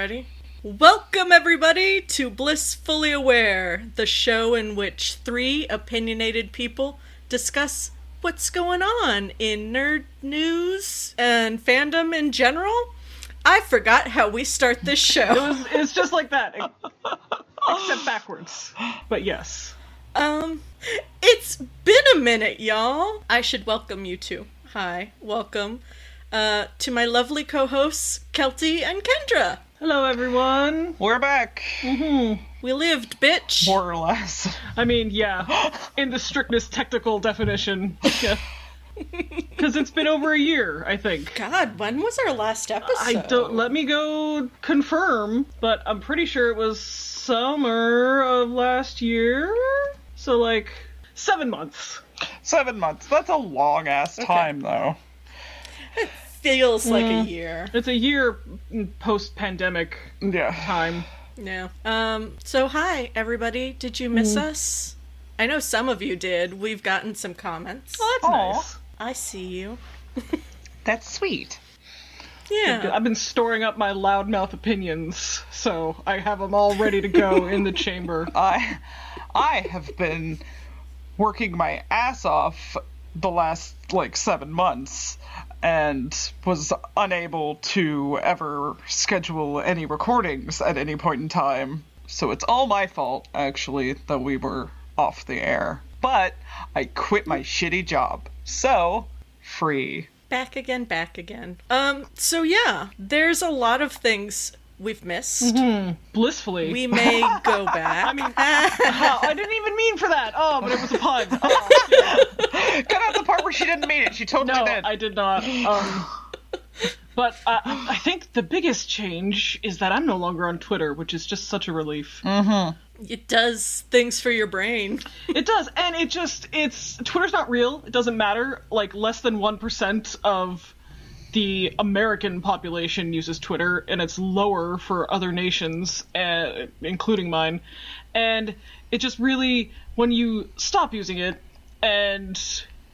ready? Welcome, everybody, to Blissfully Aware, the show in which three opinionated people discuss what's going on in nerd news and fandom in general. I forgot how we start this show. It was, it's just like that, except backwards. But yes. Um, it's been a minute, y'all. I should welcome you two. Hi, welcome uh, to my lovely co-hosts, Kelty and Kendra. Hello, everyone. We're back, mm-hmm. We lived, bitch. more or less. I mean, yeah, in the strictest technical definition. Yeah. Because it's been over a year, I think. God, when was our last episode? I don't. Let me go confirm, but I'm pretty sure it was summer of last year. So, like, seven months. Seven months. That's a long ass time, though. Feels like a year. It's a year post pandemic Yeah. time. Yeah. Um. So hi, everybody. Did you miss us? I know some of you did. We've gotten some comments. Oh, that's Aw. nice. I see you. That's sweet. Yeah. I've been storing up my loudmouth opinions, so I have them all ready to go in the chamber. I, I have been working my ass off the last like seven months, and was unable to ever schedule any recordings at any point in time. So it's all my fault, actually, that we were off the air. But I quit my shitty job, so free. Back again. Back again. Um. So yeah, there's a lot of things we've missed. Blissfully. We may go back. I mean- Oh, I didn't even mean for that. Oh, but it was a pun. Oh, Cut out the part where she didn't mean it. She totally no, did. I did not. Um, but uh, I think the biggest change is that I'm no longer on Twitter, which is just such a relief. it does things for your brain. It does, and it just it's Twitter's not real. It doesn't matter. Like less than one percent of the American population uses Twitter, and it's lower for other nations, uh, including mine. And it just really, when you stop using it, and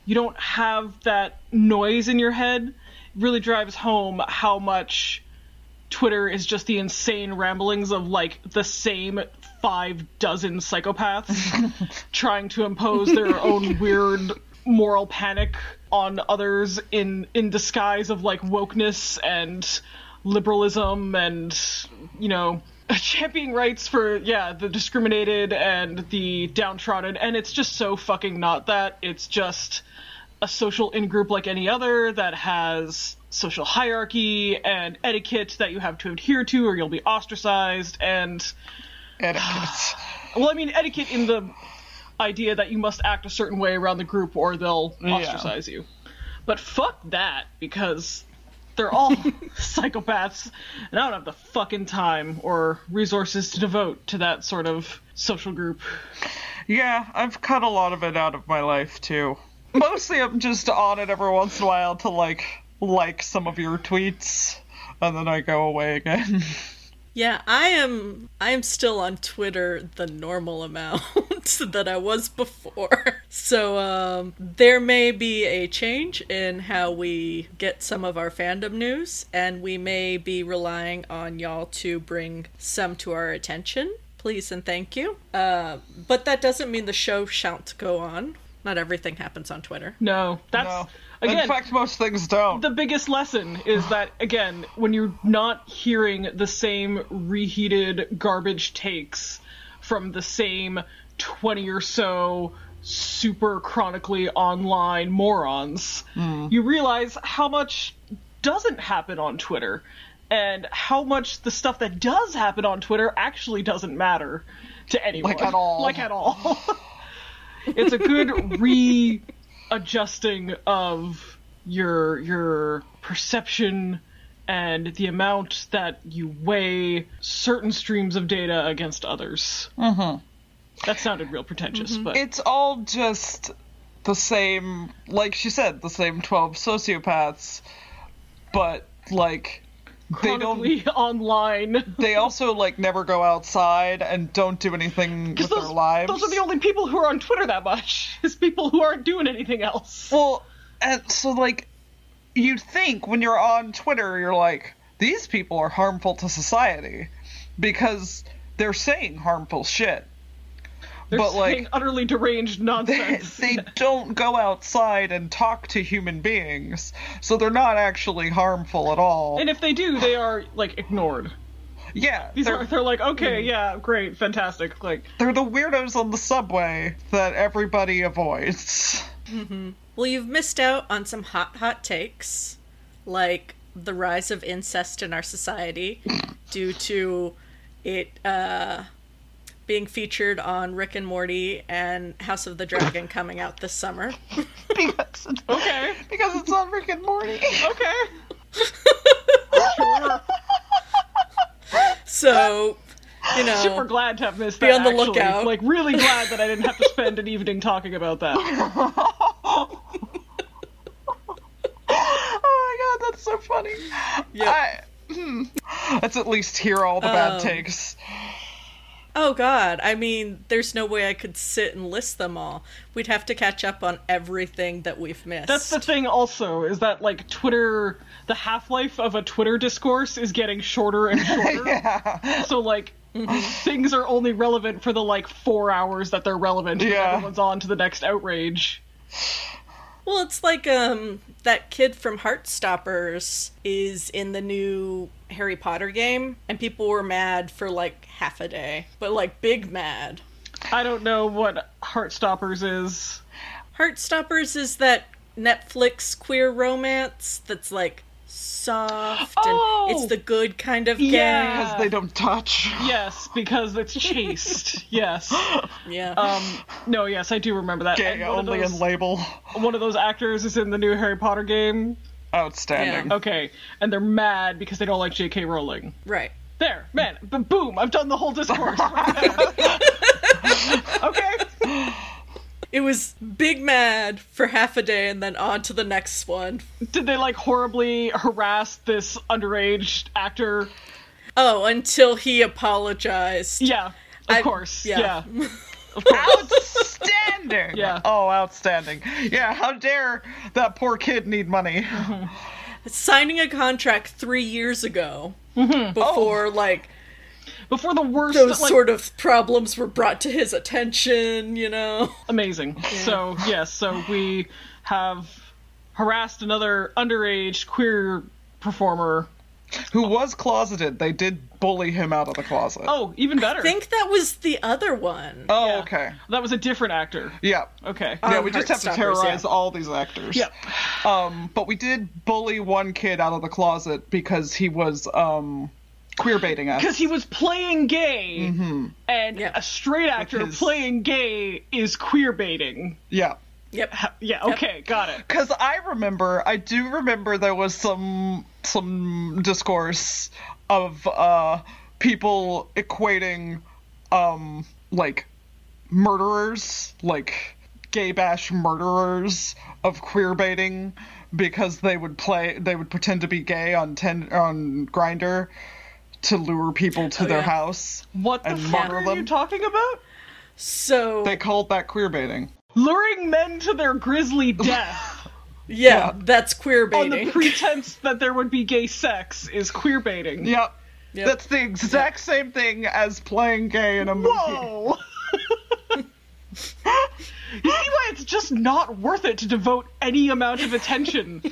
you don't have that noise in your head, really drives home how much Twitter is just the insane ramblings of like the same five dozen psychopaths trying to impose their own weird moral panic on others in in disguise of like wokeness and liberalism and you know championing rights for yeah the discriminated and the downtrodden and it's just so fucking not that it's just a social in group like any other that has social hierarchy and etiquette that you have to adhere to or you'll be ostracized and Etiquette. well i mean etiquette in the idea that you must act a certain way around the group or they'll Yeah. ostracize you but fuck that because they're all psychopaths and i don't have the fucking time or resources to devote to that sort of social group Yeah, I've cut a lot of it out of my life too. Mostly I'm just on it every once in a while to like like some of your tweets and then I go away again. Yeah, I am. I am still on Twitter the normal amount that I was before. So um, there may be a change in how we get some of our fandom news, and we may be relying on y'all to bring some to our attention. Please and thank you. Uh, but that doesn't mean the show shan't go on. Not everything happens on Twitter. no that's no. again In fact most things don't. the biggest lesson is that again when you're not hearing the same reheated garbage takes from the same 20 or so super chronically online morons you realize how much doesn't happen on twitter and how much the stuff that does happen on twitter actually doesn't matter to anyone Like at all. like at all it's a good readjusting of your your perception and the amount that you weigh certain streams of data against others. Mm-hmm. That sounded real pretentious, mm-hmm. but It's all just the same like she said, the same 12 sociopaths but like they don't chronically online. they also like never go outside and don't do anything with those, their lives. those are the only people who are on Twitter that much. Is people who aren't doing anything else. Well, and so like you'd think when you're on Twitter, you're like, these people are harmful to society because they're saying harmful shit. They're but, like, utterly deranged They, nonsense. they don't go outside and talk to human beings, so they're not actually harmful at all. and if they do, they are like ignored. yeah, These they're, are they're like, okay, Mm. yeah, great, fantastic. Like, they're the weirdos on the subway that everybody avoids. Well, you've missed out on some hot, hot takes, like the rise of incest in our society due to it uh, being featured on Rick and Morty and House of the Dragon coming out this summer. because, it's, okay, because it's on Rick and Morty. okay. So, you know, Super glad to have missed Be that. on the actually. lookout. Like, really glad that I didn't have to spend an evening talking about that. oh my god, that's so funny. Yep. I, hmm. Let's at least hear all the bad Um, takes. Oh god, I mean, there's no way I could sit and list them all. We'd have to catch up on everything that we've missed. That's the thing. Also, is that like Twitter, the half life of a Twitter discourse is getting shorter and shorter. Yeah. So like. Mm-hmm. Things are only relevant for the like four hours that they're relevant. and Yeah. Everyone's on to the next outrage. Well, it's like um that kid from Heartstoppers is in the new Harry Potter game and people were mad for like half a day, but like big mad. I don't know what Heartstoppers is. Heartstoppers is that Netflix queer romance that's like soft Oh! and it's the good kind of Yeah. Because they don't touch. Yes, because it's chaste. yes. Yeah. Um. No. Yes, I do remember that. Gay one of only those- in label. one of those actors is in the new Harry Potter game. Outstanding. Yeah. Okay, and they're mad because they don't like J.K. Rowling. right. There, man, b- boom! I've done the whole discourse. Okay. It was big mad for half a day and then on to the next one. Did they like horribly harass this underage actor? Oh, until he apologized. Yeah, of I- course. yeah. Yeah. Of course. Outstanding. Yeah. Oh, outstanding. Yeah. How dare that poor kid need money? Signing a contract three years ago Mm-hmm. before like Before the worst, those like, sort of problems were brought to his attention, you know. amazing. So yes, so we have harassed another underage queer performer. Who was closeted? They did bully him out of the closet. Oh, even better. I think that was the other one. Oh, Yeah. okay. that was a different actor. Yeah. Okay. Yeah, Um, we just have to terrorize yeah. all these actors. Yep. Um, but we did bully one kid out of the closet because he was um queer baiting us. Because he was playing gay, and Yeah. a straight actor his- playing gay is queer baiting. Yeah. Yep. Yeah, okay, got it. Because I remember, I do remember there was some some discourse of uh people equating um like murderers, like gay bash murderers of queer baiting because they would play they would pretend to be gay on ten on Grindr to lure people to Oh, their yeah. house. What the fuck are them? you talking about? So They called that queer baiting. Luring men to their grisly death yeah, yeah. that's queer baiting. on the pretense that there would be gay sex is queer baiting. Yep. Yep. That's the exact same thing as playing gay in a movie. Whoa! you see why it's just not worth it to devote any amount of attention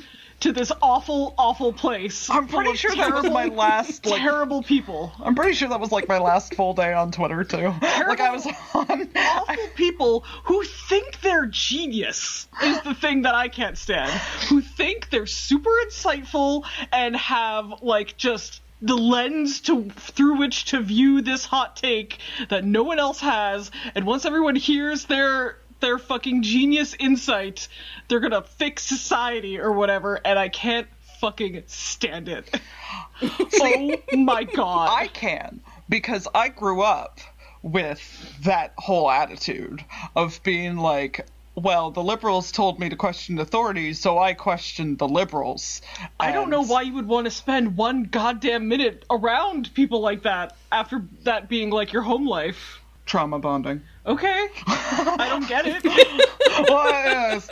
to this awful, awful place. I'm pretty sure that was my last like terrible people. I'm pretty sure that was like my last full day on Twitter too. Like I was on awful people who think they're genius is the thing that I can't stand. Who think they're super insightful and have like just the lens to through which to view this hot take that no one else has and once everyone hears their their fucking genius insight they're gonna fix society or whatever and I can't fucking stand it. oh my god. I can because I grew up with that whole attitude of being like well, the liberals told me to question authorities, so I questioned the liberals. I don't know why you would want to spend one goddamn minute around people like that after that being like your home life. Trauma bonding. Okay. I don't get it. well, yes.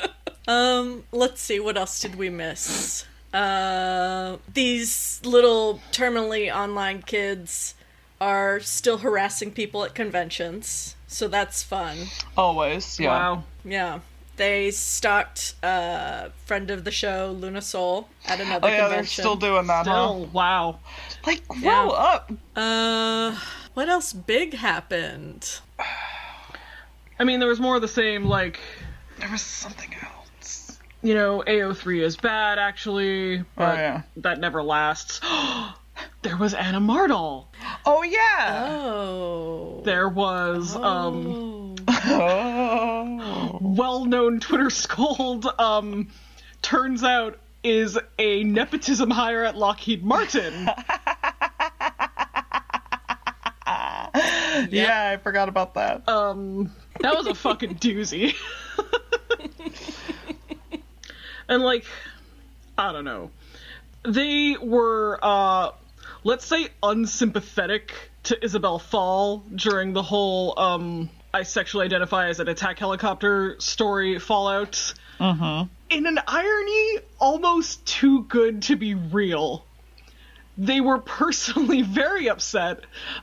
Um, let's see, what else did we miss? uh, these little terminally online kids are still harassing people at conventions, so that's fun. Always, yeah. Wow. Yeah. They stalked uh, friend of the show, Luna Soul, at another Oh yeah, they're convention. still doing that, Still, wow. Like, grow Yeah. up. Uh, what else big happened? I mean, there was more of the same, like, There was something else. you know, AO3 is bad, actually, but Oh, yeah. that never lasts. there was Ana Mardoll. Oh yeah. Oh. There was, um, Oh. Oh. well-known Twitter scold, um, turns out is a nepotism hire at Lockheed Martin. Yeah, I forgot about that. um, that was a fucking doozy. and like, I don't know. They were, uh, let's say, unsympathetic to Isabel Fall during the whole, um, I sexually identify as an attack helicopter story fallout. Mm-hmm. In an irony almost too good to be real, they were personally very upset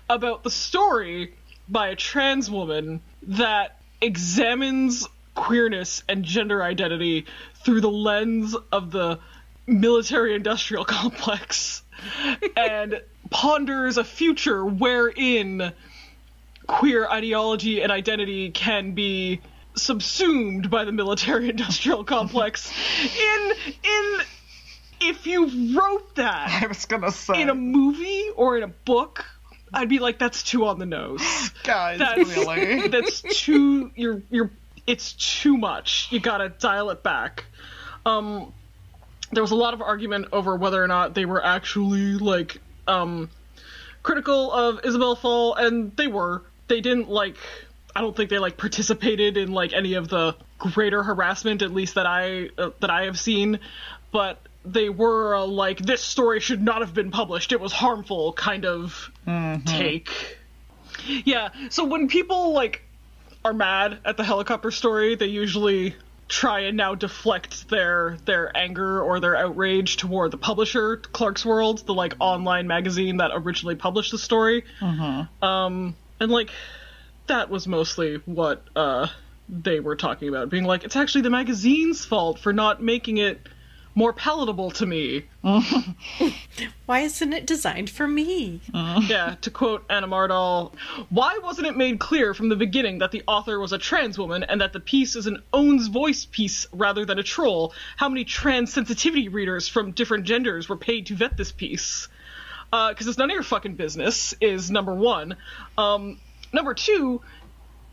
about the story by a trans woman that examines queerness and gender identity through the lens of the military industrial complex and ponders a future wherein queer ideology and identity can be subsumed by the military industrial complex in in if you wrote that I was gonna say, in a movie or in a book I'd be like that's too on the nose. Guys, that's really. that's too you're you're it's too much. You gotta dial it back. Um there was a lot of argument over whether or not they were actually like um critical of Isabel Fall and they were. They didn't like I don't think they like participated in like any of the greater harassment at least that I uh, that I have seen. But they were uh, like this story should not have been published. It was harmful kind of take. Yeah so when people like are mad at the helicopter story they usually try and now deflect their their anger or their outrage toward the publisher Clarkesworld the like online magazine that originally published the story. Um and like that was mostly what uh they were talking about being like it's actually the magazine's fault for not making it more palatable to me Why isn't it designed for me? yeah, to quote Ana Mardoll, why wasn't it made clear from the beginning that the author was a trans woman and that the piece is an owns voice piece rather than a troll? How many trans sensitivity readers from different genders were paid to vet this piece? Because it's none of your fucking business, is number one. Um, number two,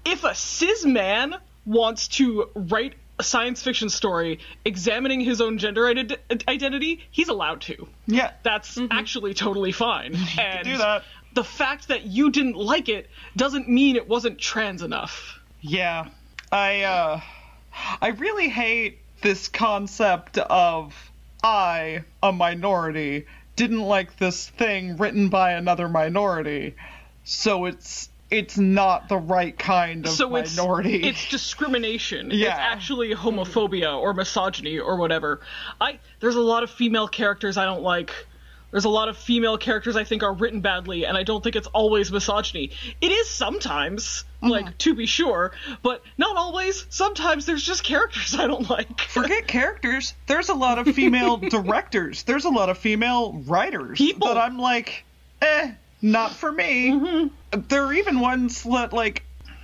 if a cis man wants to write science fiction story examining his own gender ident- identity, he's allowed to yeah, that's actually totally fine. And do that. the fact that you didn't like it doesn't mean it wasn't trans enough. yeah. I uh, I really hate this concept of I, a minority, didn't like this thing written by another minority, so it's it's not the right kind of So it's minority. it's discrimination. Yeah. It's actually homophobia or misogyny or whatever. I there's a lot of female characters I don't like. There's a lot of female characters I think are written badly, and I don't think it's always misogyny. It is sometimes, Mm-hmm. like to be sure, but not always. Sometimes there's just characters I don't like. Forget characters. There's a lot of female directors. There's a lot of female writers People. that I'm like, eh, not for me. There are even ones that like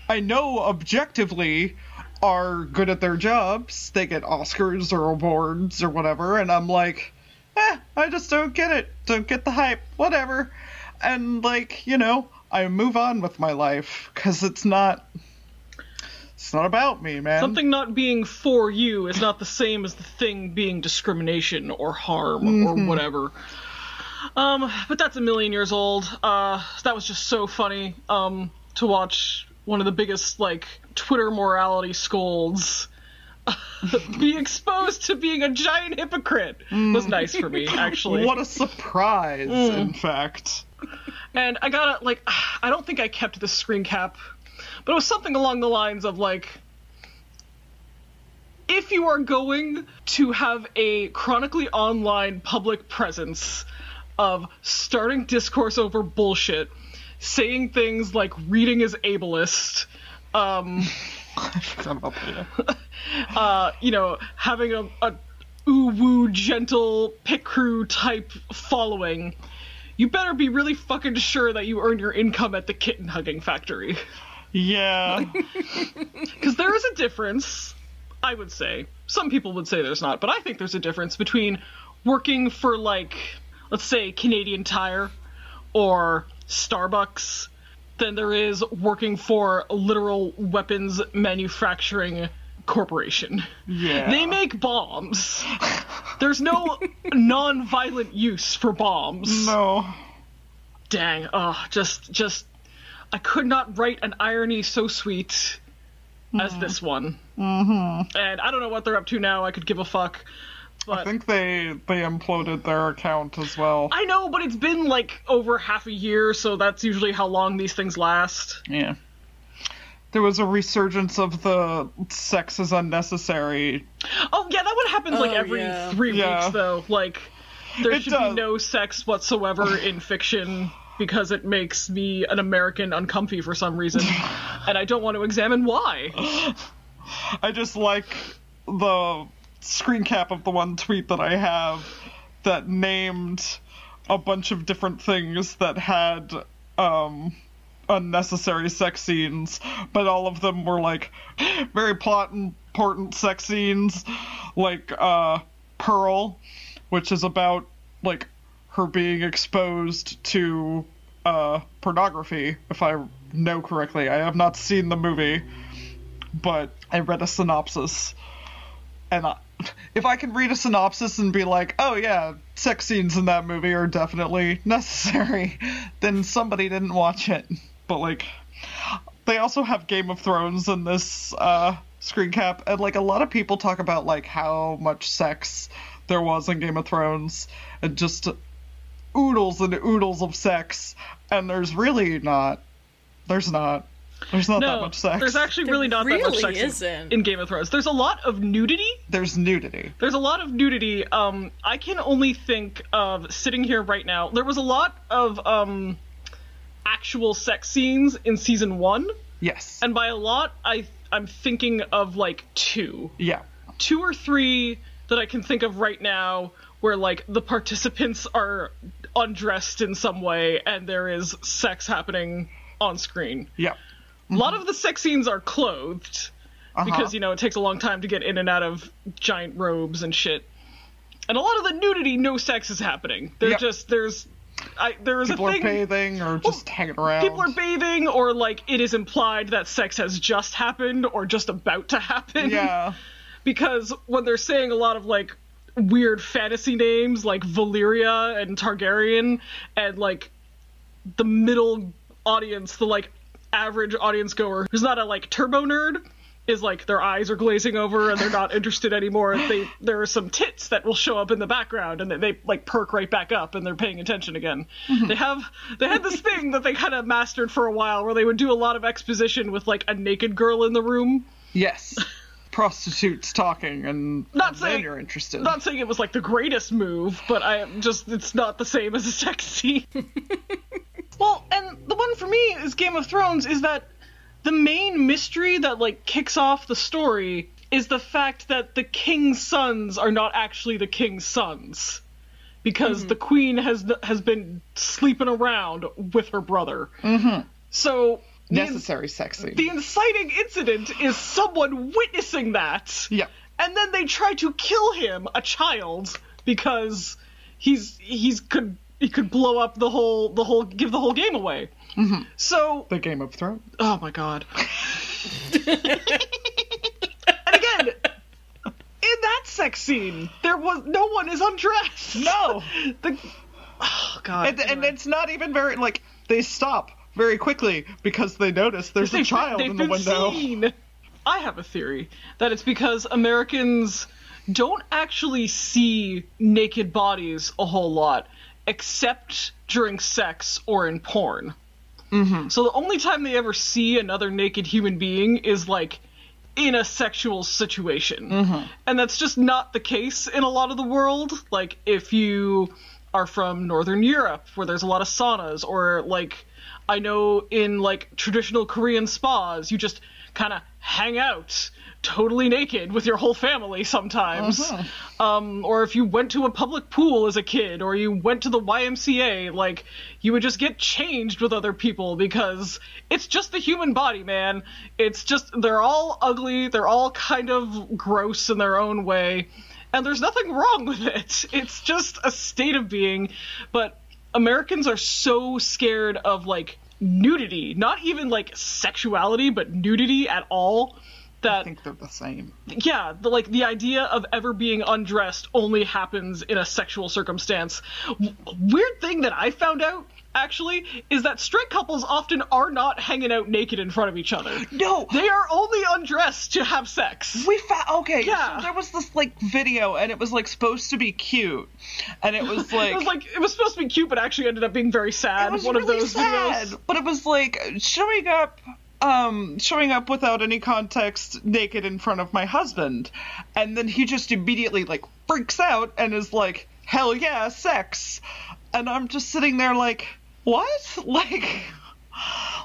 I know objectively are good at their jobs. They get Oscars or awards or whatever, and I'm like, eh, I just don't get it. Don't get the hype. Whatever. And like, you know, I move on with my life because it's not. It's not about me, man. Something not being for you is not the same as the thing being discrimination or harm Mm-hmm. or whatever. Um, but that's a million years old. Uh, that was just so funny. Um, to watch one of the biggest like Twitter morality scolds be exposed to being a giant hypocrite was nice for me actually. What a surprise, in fact. And I gotta like, I don't think I kept the screen cap, but it was something along the lines of like, if you are going to have a chronically online public presence of starting discourse over bullshit, saying things like reading is ableist, um, I forgot about that. uh, you know, having a, a ooh woo gentle pit crew type following, you better be really fucking sure that you earn your income at the kitten hugging factory. Yeah. Because there is a difference, I would say. Some people would say there's not, but I think there's a difference between working for, like, let's say Canadian Tire or Starbucks than there is working for a literal weapons manufacturing corporation. Yeah. They make bombs. There's no non-violent use for bombs. No. Dang. Oh, just just I could not write an irony so sweet as this one. Mm-hmm. And I don't know what they're up to now. I could give a fuck. But I think they they imploded their account as well. I know, but it's been like over half a year, so that's usually how long these things last. Yeah. There was a resurgence of the sex is unnecessary. Oh yeah, that one happens like Oh, every yeah. three Yeah. weeks though. Like there It should does. be no sex whatsoever in fiction because it makes me an American uncomfy for some reason, and I don't want to examine why. I just like the screen cap of the one tweet that I have that named a bunch of different things that had um unnecessary sex scenes, but all of them were like very plot important sex scenes, like uh Pearl, which is about like her being exposed to uh pornography, if I know correctly. I have not seen the movie, but I read a synopsis. And I, if I can read a synopsis and be like, oh yeah, sex scenes in that movie are definitely necessary, then somebody didn't watch it. But like, they also have Game of Thrones in this uh, screen cap, and like a lot of people talk about like how much sex there was in Game of Thrones, and just oodles and oodles of sex, and there's really not. There's not. There's not that much sex. there's actually There really not that much sex in- isn't. in Game of Thrones. There's a lot of nudity. There's nudity. There's a lot of nudity. Um, I can only think of sitting here right now. There was a lot of um, actual sex scenes in season one, Yes. and by a lot, I I'm thinking of like two, yeah. two or three that I can think of right now, where like the participants are undressed in some way, and there is sex happening on screen. Yeah. A lot of the sex scenes are clothed Uh-huh. because you know it takes a long time to get in and out of giant robes and shit. And a lot of the nudity, no sex is happening. They're Yep. just there's, I there is people a are thing. bathing or just hanging around. People are bathing, or like it is implied that sex has just happened or just about to happen. yeah. because when they're saying a lot of like weird fantasy names like Valyria and Targaryen and like the middle audience, the like average audience goer who's not a like turbo nerd is like their eyes are glazing over and they're not interested anymore. They there are some tits that will show up in the background and they, they like perk right back up and they're paying attention again. Mm-hmm. They have they had this thing that they kind of mastered for a while where they would do a lot of exposition with like a naked girl in the room. Yes. Prostitutes talking and Not saying- you're interested. not saying it was like the greatest move, but I am just it's not the same as a sex scene. well, and the one for me is Game of Thrones is that the main mystery that like kicks off the story is the fact that the king's sons are not actually the king's sons because the queen has has been sleeping around with her brother. Mm-hmm. So the- Necessary sex scene. the inciting incident is someone witnessing that. Yeah. And then they try to kill him, a child, because he's he's could he could blow up the whole the whole give the whole game away. Mm-hmm. So the Game of Thrones. oh my god. and again, in that sex scene, there was no one is undressed. No. The oh god. And, and it's not even very like they stop very quickly because they notice there's a They've been- child they've in the window. seen. I have a theory that it's because Americans don't actually see naked bodies a whole lot, except during sex or in porn. Mm-hmm. So the only time they ever see another naked human being is like in a sexual situation. And that's just not the case in a lot of the world. Like, if you are from Northern Europe, where there's a lot of saunas, or like, I know in like traditional Korean spas, you just kind of hang out totally naked with your whole family sometimes. Um, or if you went to a public pool as a kid, or you went to the YMCA, like, you would just get changed with other people because it's just the human body, man. It's just, they're all ugly, they're all kind of gross in their own way, and there's nothing wrong with it. It's just a state of being, but Americans are so scared of, like, nudity, not even like sexuality, but nudity at all. That I think they're the same. yeah, the, like the idea of ever being undressed only happens in a sexual circumstance. W- weird thing that I found out actually is that straight couples often are not hanging out naked in front of each other. No, They are only undressed to have sex. we found okay. Yeah. So there was this like video, and it was like supposed to be cute, and it was like it was like it was supposed to be cute, but actually ended up being very sad. it was One really of those sad, videos. but it was like showing up. Um, showing up without any context, naked in front of my husband, and then he just immediately like freaks out and is like, "Hell yeah, sex!" And I'm just sitting there like, "What?" Like,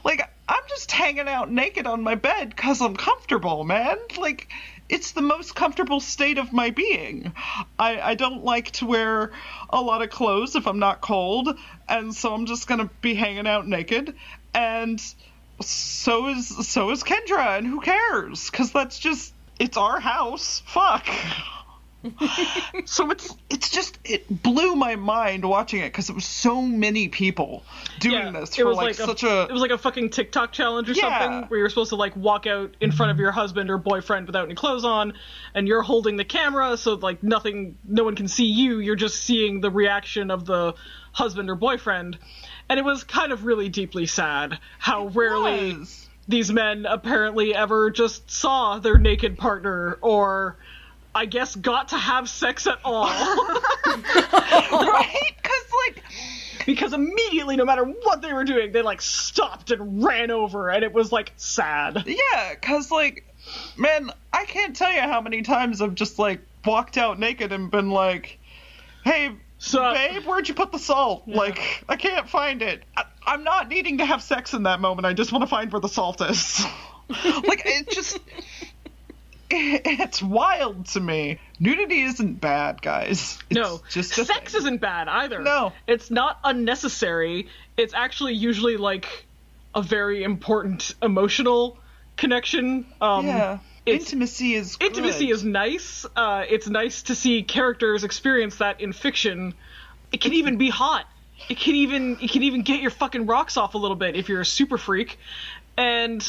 like I'm just hanging out naked on my bed because I'm comfortable, man. Like, it's the most comfortable state of my being. I, I don't like to wear a lot of clothes if I'm not cold, and so I'm just gonna be hanging out naked. And so is so is Kendra, and who cares? Because that's just it's our house. Fuck. so it's it's just it blew my mind watching it because it was so many people doing this it for was like, like such a, a it was like a fucking TikTok challenge or Yeah. something where you're supposed to like walk out in front of your husband or boyfriend without any clothes on, and you're holding the camera so like nothing, no one can see you. You're just seeing the reaction of the husband or boyfriend, and it was kind of really deeply sad how rarely was. these men apparently ever just saw their naked partner or. I guess got to have sex at all. right? Because like because immediately, no matter what they were doing, they like stopped and ran over, and it was like sad. Yeah, cause like, man, I can't tell you how many times I've just like walked out naked and been like, "Hey, So, babe, where'd you put the salt? Like, I can't find it. I- I'm not needing to have sex in that moment. I just want to find where the salt is. like, it just." It's wild to me. Nudity isn't bad, guys. It's no, just sex thing. isn't bad either. No. it's not unnecessary. It's actually usually like a very important emotional connection. Um, Yeah, intimacy is intimacy is nice. Uh, it's nice to see characters experience that in fiction. It can even be hot. It can even it can even get your fucking rocks off a little bit if you're a super freak, and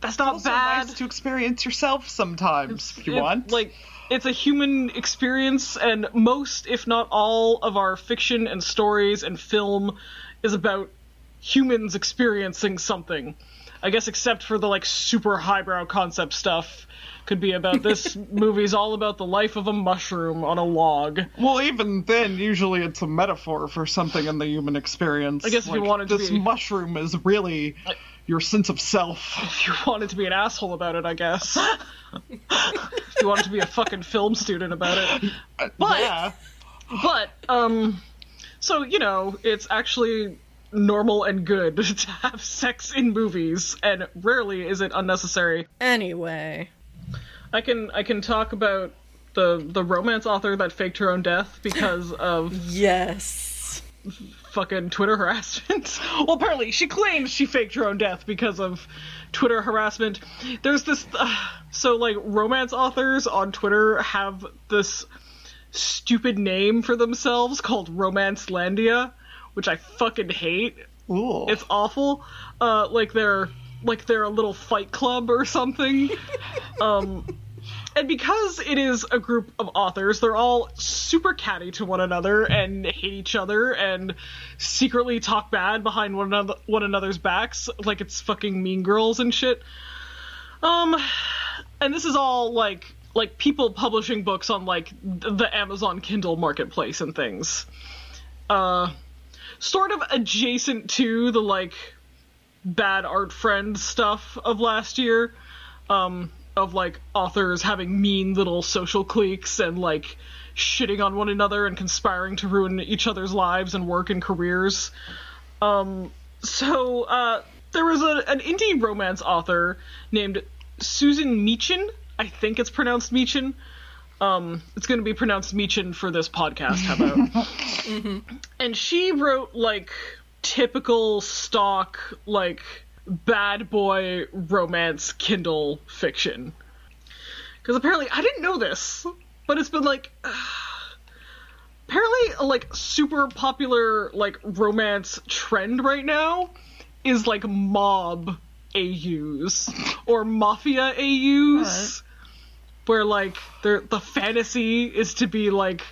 that's not also bad. nice to experience yourself sometimes if you It- want. Like it's a human experience, and most, if not all, of our fiction and stories and film is about humans experiencing something. I guess except for the like super highbrow concept stuff. Could be about this movie's all about the life of a mushroom on a log. Well, even then, usually it's a metaphor for something in the human experience. I guess if you wanted to this be- mushroom is really your sense of self. If you wanted to be an asshole about it, I guess. if you wanted to be a fucking film student about it. But yeah, But, um, so, you know, it's actually normal and good to have sex in movies, and rarely is it unnecessary. Anyway. I can, I can talk about the, the romance author that faked her own death because of Yes. fucking Twitter harassment. well, apparently she claims she faked her own death because of Twitter harassment. There's this, uh, so like romance authors on Twitter have this stupid name for themselves called Romancelandia, which I fucking hate. Ooh. It's awful. Uh, like they're like they're a little fight club or something. um, and because it is a group of authors, they're all super catty to one another and hate each other and secretly talk bad behind one another one another's backs, like it's fucking Mean Girls and shit. Um, and this is all like like people publishing books on like the Amazon Kindle marketplace and things. Uh, sort of adjacent to the like bad art friend stuff of last year. Um, of like authors having mean little social cliques and like shitting on one another and conspiring to ruin each other's lives and work and careers. Um, so uh, there was a, an indie romance author named Susan Meachen. I think it's pronounced Meachen. Um, it's going to be pronounced Meachen for this podcast. How about? And she wrote like typical stock like bad boy romance Kindle fiction. Because apparently I didn't know this, but it's been like apparently a like super popular like romance trend right now is like mob AUs or mafia AUs where like the fantasy is to be like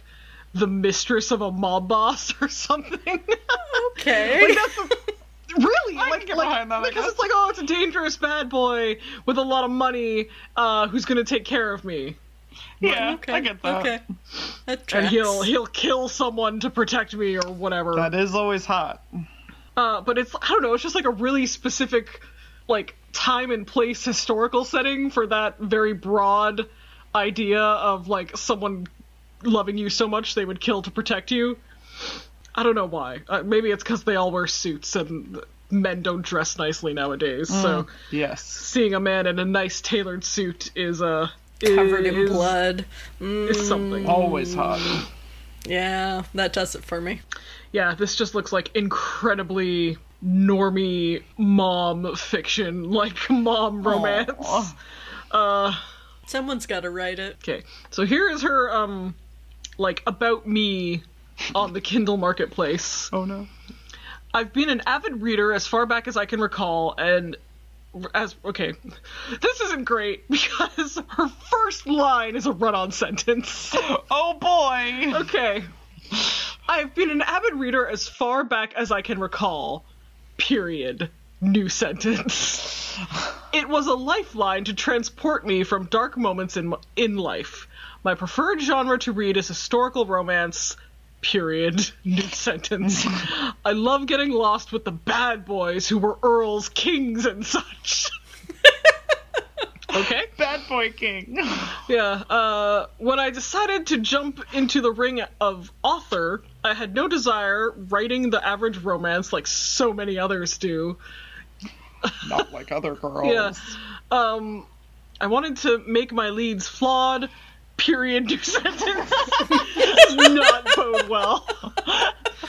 the mistress of a mob boss or something. Okay. really? I like, can get like, behind that, because it's like, oh, it's a dangerous bad boy with a lot of money uh, who's gonna take care of me. Yeah, okay. I get that. Okay. That And he'll he'll kill someone to protect me or whatever. That is always hot. Uh, but it's I don't know, it's just like a really specific like time and place historical setting for that very broad idea of like someone loving you so much they would kill to protect you. I don't know why. Uh, maybe it's because they all wear suits and men don't dress nicely nowadays. So Yes. seeing a man in a nice tailored suit is uh, covered in blood. Mm, Is something. Always hot. yeah, that does it for me. Yeah, this just looks like incredibly normy mom fiction, like mom romance. Aw. Someone's got to write it. Okay, so here is her um, like about me on the Kindle marketplace. Oh no. I've been an avid reader as far back as I can recall, and as okay, this isn't great because her first line is a run-on sentence. Oh boy. Okay. I've been an avid reader as far back as I can recall. Period. New sentence. It was a lifeline to transport me from dark moments in in life. My preferred genre to read is historical romance. Period. New sentence. I love getting lost with the bad boys who were earls, kings, and such. okay. Bad boy king. Yeah, uh, when I decided to jump into the ring of author, I had no desire writing the average romance like so many others do. Not like other girls. Yeah. Um, I wanted to make my leads flawed. Period. New sentence. Does not bode well.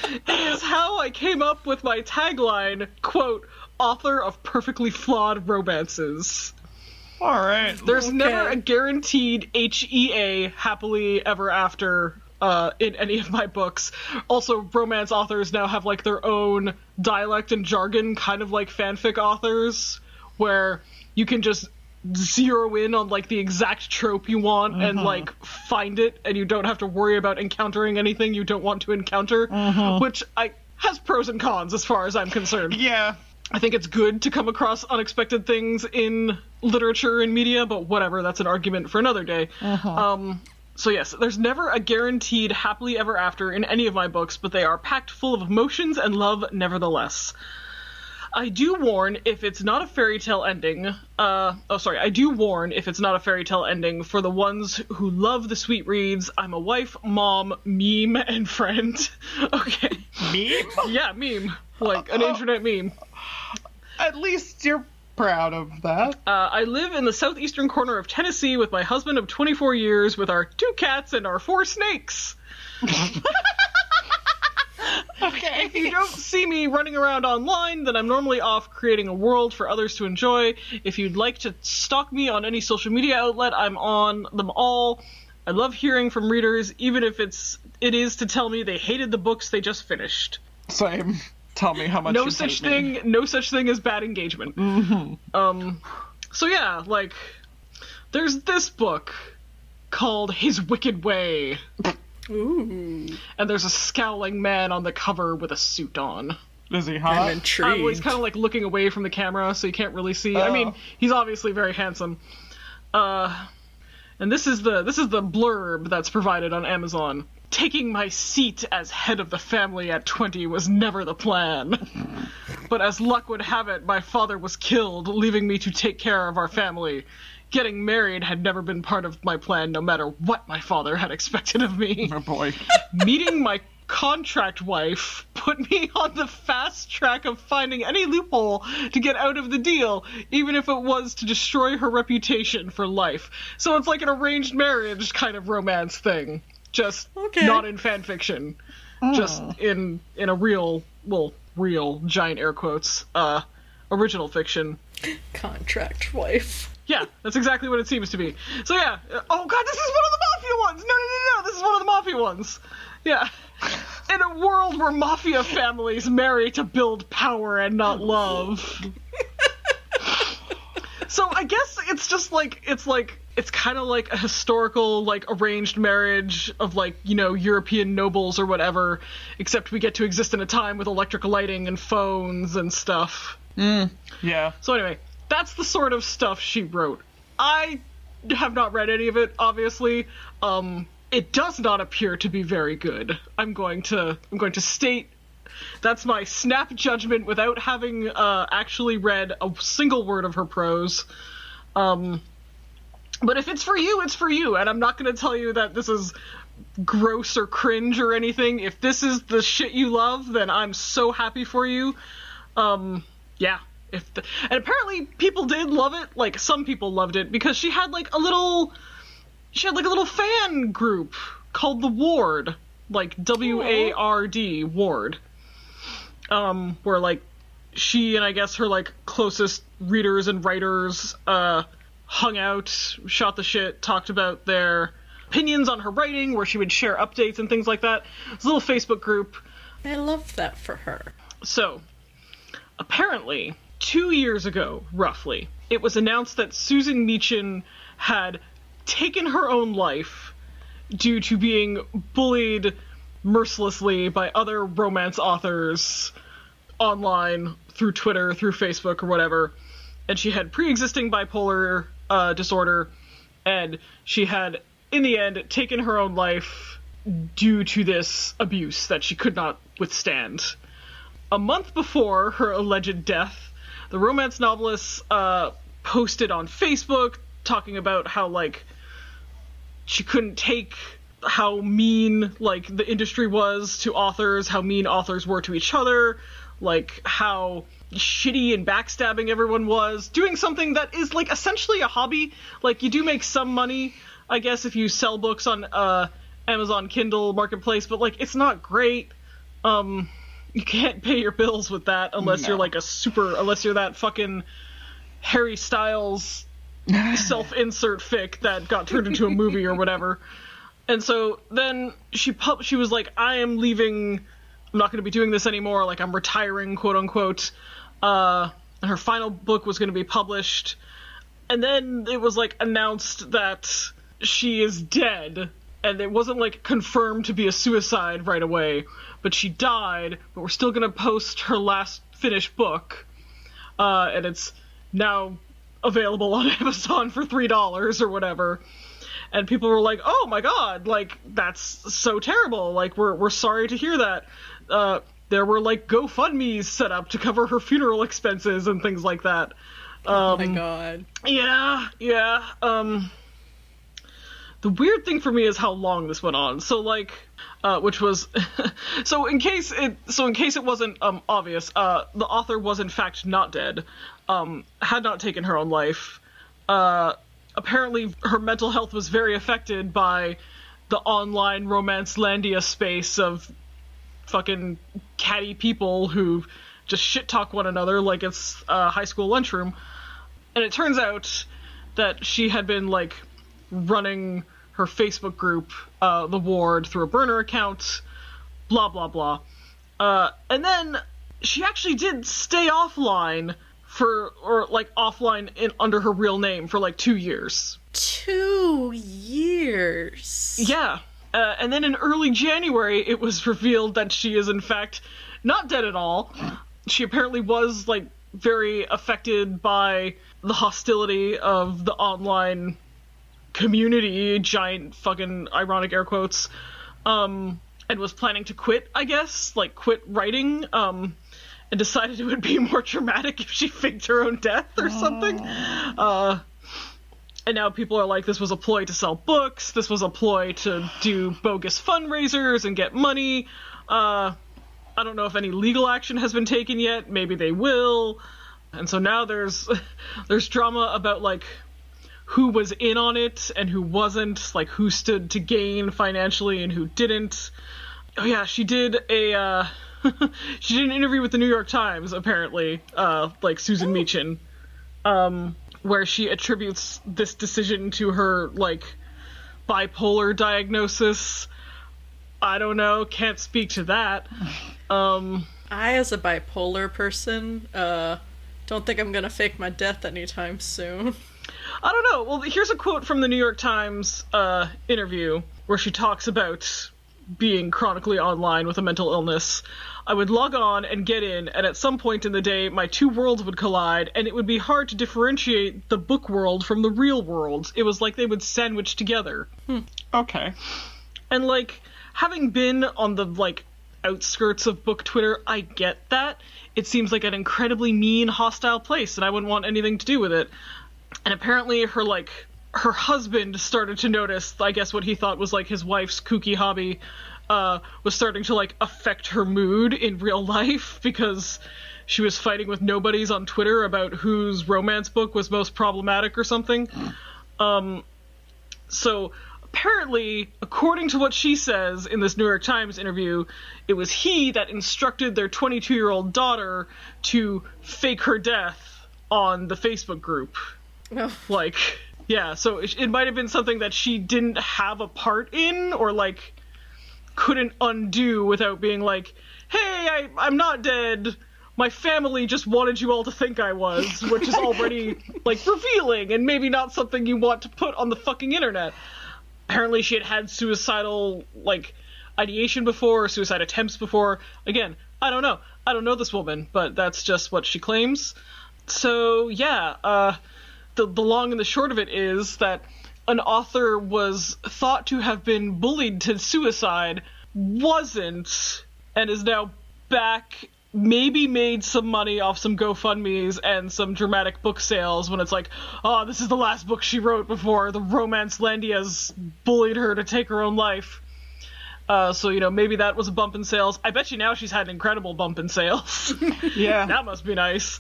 it is how I came up with my tagline. Quote: "Author of perfectly flawed romances." All right. There's never a guaranteed HEA happily ever after uh, in any of my books. Also, romance authors now have like their own dialect and jargon, kind of like fanfic authors, where you can just zero in on like the exact trope you want and uh-huh. like find it, and you don't have to worry about encountering anything you don't want to encounter, uh-huh. which I has pros and cons as far as I'm concerned. Yeah. I think it's good to come across unexpected things in literature and media, but whatever, that's an argument for another day. Uh-huh. Um, so yes, there's never a guaranteed happily ever after in any of my books, but they are packed full of emotions and love nevertheless. I do warn if it's not a fairy tale ending. Uh, oh, sorry. I do warn if it's not a fairy tale ending for the ones who love the sweet reads. I'm a wife, mom, meme, and friend. okay. Meme? Yeah, meme. Like an internet meme. At least you're proud of that. Uh, I live in the southeastern corner of Tennessee with my husband of 24 years with our two cats and our four snakes. Okay. If you don't see me running around online, then I'm normally off creating a world for others to enjoy. If you'd like to stalk me on any social media outlet, I'm on them all. I love hearing from readers, even if it's it is to tell me they hated the books they just finished. Same. Tell me how much no you such hate me. thing no such thing as bad engagement um so yeah like there's this book called his wicked way Ooh, and there's a scowling man on the cover with a suit on Is he hot? I'm hot? uh, well, he's kind of like looking away from the camera so you can't really see i mean Oh. he's obviously very handsome uh and this is the this is the blurb that's provided on amazon taking my seat as head of the family at 20 was never the plan. but as luck would have it, my father was killed, leaving me to take care of our family. Getting married had never been part of my plan, no matter what my father had expected of me. Oh boy. Meeting my contract wife put me on the fast track of finding any loophole to get out of the deal, even if it was to destroy her reputation for life. So it's like an arranged marriage kind of romance thing, just Okay. not in fan fiction, just in in a real, well, real giant air quotes, uh, original fiction. Contract wife. Yeah, that's exactly what it seems to be. So yeah. Oh god, this is one of the mafia ones. No, no, no, no. This is one of the mafia ones. Yeah. In a world where mafia families marry to build power and not love. so I guess it's just like it's like it's kind of like a historical like arranged marriage of like you know European nobles or whatever, except we get to exist in a time with electric lighting and phones and stuff. Mm. Yeah. So anyway, that's the sort of stuff she wrote. I have not read any of it, obviously. Um, it does not appear to be very good. I'm going to I'm going to state that's my snap judgment without having uh, actually read a single word of her prose. Um, but if it's for you, it's for you, and I'm not going to tell you that this is gross or cringe or anything. If this is the shit you love, then I'm so happy for you. Um, yeah. If the, and apparently people did love it. Like some people loved it because she had like a little, she had like a little fan group called the Ward, like W A R D Ward. Um, where like she and I guess her like closest readers and writers uh hung out, shot the shit, talked about their opinions on her writing, where she would share updates and things like that. It's a little Facebook group. I love that for her. So, apparently, two years ago, roughly, it was announced that Susan Meachen had taken her own life due to being bullied mercilessly by other romance authors online through Twitter, through Facebook, or whatever. And she had pre existing bipolar uh, disorder, and she had, in the end, taken her own life due to this abuse that she could not withstand. A month before her alleged death, the romance novelist uh, posted on Facebook talking about how, like, she couldn't take how mean like the industry was to authors, how mean authors were to each other, like how shitty and backstabbing everyone was, doing something that is like essentially a hobby. Like you do make some money, I guess, if you sell books on uh, Amazon Kindle Marketplace, but like it's not great. Um, you can't pay your bills with that unless No. you're like a super, unless you're that fucking Harry Styles self-insert fic that got turned into a movie or whatever. And so then she pub- she was like, I am leaving. I'm not going to be doing this anymore. Like I'm retiring, quote unquote. Uh, and her final book was going to be published. And then it was like announced that she is dead. And it wasn't like confirmed to be a suicide right away, but she died. But we're still going to post her last finished book. Uh, and it's now available on Amazon for three dollars or whatever. And people were like, "Oh my god, like that's so terrible. Like we're we're sorry to hear that." Uh, there were like GoFundmes set up to cover her funeral expenses and things like that. Oh my god. Yeah, yeah. Um, the weird thing for me is how long this went on. So like, uh, which was, so in case it, so in case it wasn't um obvious, uh, the author was in fact not dead, um, had not taken her own life. Uh, apparently her mental health was very affected by the online Romancelandia space of fucking catty people who just shit talk one another like it's a high school lunchroom. And it turns out that she had been like running her Facebook group, uh, the ward, through a burner account, blah blah blah. Uh, and then she actually did stay offline for, or like offline in under her real name for like two years. Two years. Yeah. Uh, and then in early January, it was revealed that she is, in fact, not dead at all. She apparently was, like, very affected by the hostility of the online community, giant fucking ironic air quotes, um, and was planning to quit, I guess, like quit writing, um, and decided it would be more dramatic if she faked her own death or something. Uh, and now people are like, this was a ploy to sell books, this was a ploy to do bogus fundraisers and get money. Uh, I don't know if any legal action has been taken yet. Maybe they will. And so now there's there's drama about like who was in on it and who wasn't, like who stood to gain financially and who didn't. Oh yeah, she did a uh, she did an interview with the New York Times apparently, uh, like Susan Meachen, um, where she attributes this decision to her like bipolar diagnosis. I don't know, can't speak to that. Um, I, as a bipolar person, uh, don't think I'm gonna fake my death anytime soon. I don't know. Well, here's a quote from the New York Times uh, interview where she talks about being chronically online with a mental illness. I would log on and get in, and at some point in the day, my two worlds would collide, and it would be hard to differentiate the book world from the real world. It was like they would sandwich together. Okay. And like having been on the like outskirts of book Twitter, I get that. It seems like an incredibly mean, hostile place, and I wouldn't want anything to do with it. And apparently her like her husband started to notice, I guess what he thought was like his wife's kooky hobby, uh, was starting to like affect her mood in real life because she was fighting with nobodies on Twitter about whose romance book was most problematic or something. Um, so apparently, according to what she says in this New York Times interview, it was he that instructed their 22 year old daughter to fake her death on the Facebook group. Like, yeah, so it, it might have been something that she didn't have a part in or like couldn't undo without being like, hey, I, I'm not dead. My family just wanted you all to think I was, which is already like revealing and maybe not something you want to put on the fucking internet. Apparently, she had had suicidal like ideation before, suicide attempts before. Again, I don't know. I don't know this woman, but that's just what she claims. So yeah, uh, the the long and the short of it is that an author was thought to have been bullied to suicide, wasn't, and is now back. Maybe made some money off some GoFundmes and some dramatic book sales when it's like, oh, this is the last book she wrote before the Romancelandias bullied her to take her own life. Uh, so you know maybe that was a bump in sales. I bet you now she's had an incredible bump in sales. Yeah. that must be nice.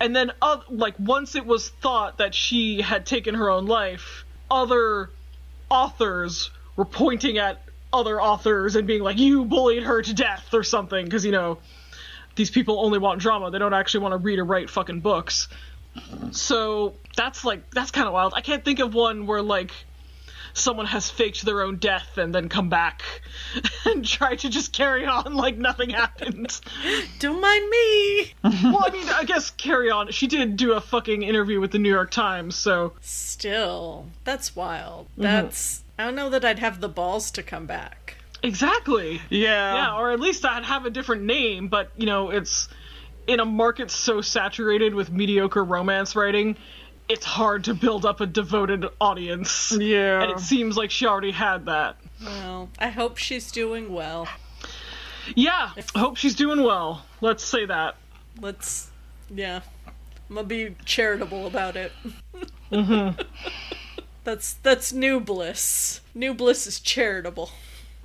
And then, uh, like, once it was thought that she had taken her own life, other authors were pointing at other authors and being like, "You bullied her to death" or something, because you know these people only want drama; they don't actually want to read or write fucking books. So that's like that's kind of wild. I can't think of one where like someone has faked their own death and then come back and try to just carry on like nothing happened. don't mind me. well, I mean, I guess carry on. She did do a fucking interview with the New York Times, so Still, that's wild. Mm-hmm. That's. I don't know that I'd have the balls to come back. exactly. Yeah. Yeah, or at least I'd have a different name, but you know, it's in a market so saturated with mediocre romance writing, it's hard to build up a devoted audience. Yeah. And it seems like she already had that. Well, I hope she's doing well. Yeah, I hope she's doing well. Let's say that. Let's. Yeah. I'm gonna be charitable about it. mm-hmm. That's that's new bliss. New bliss is charitable.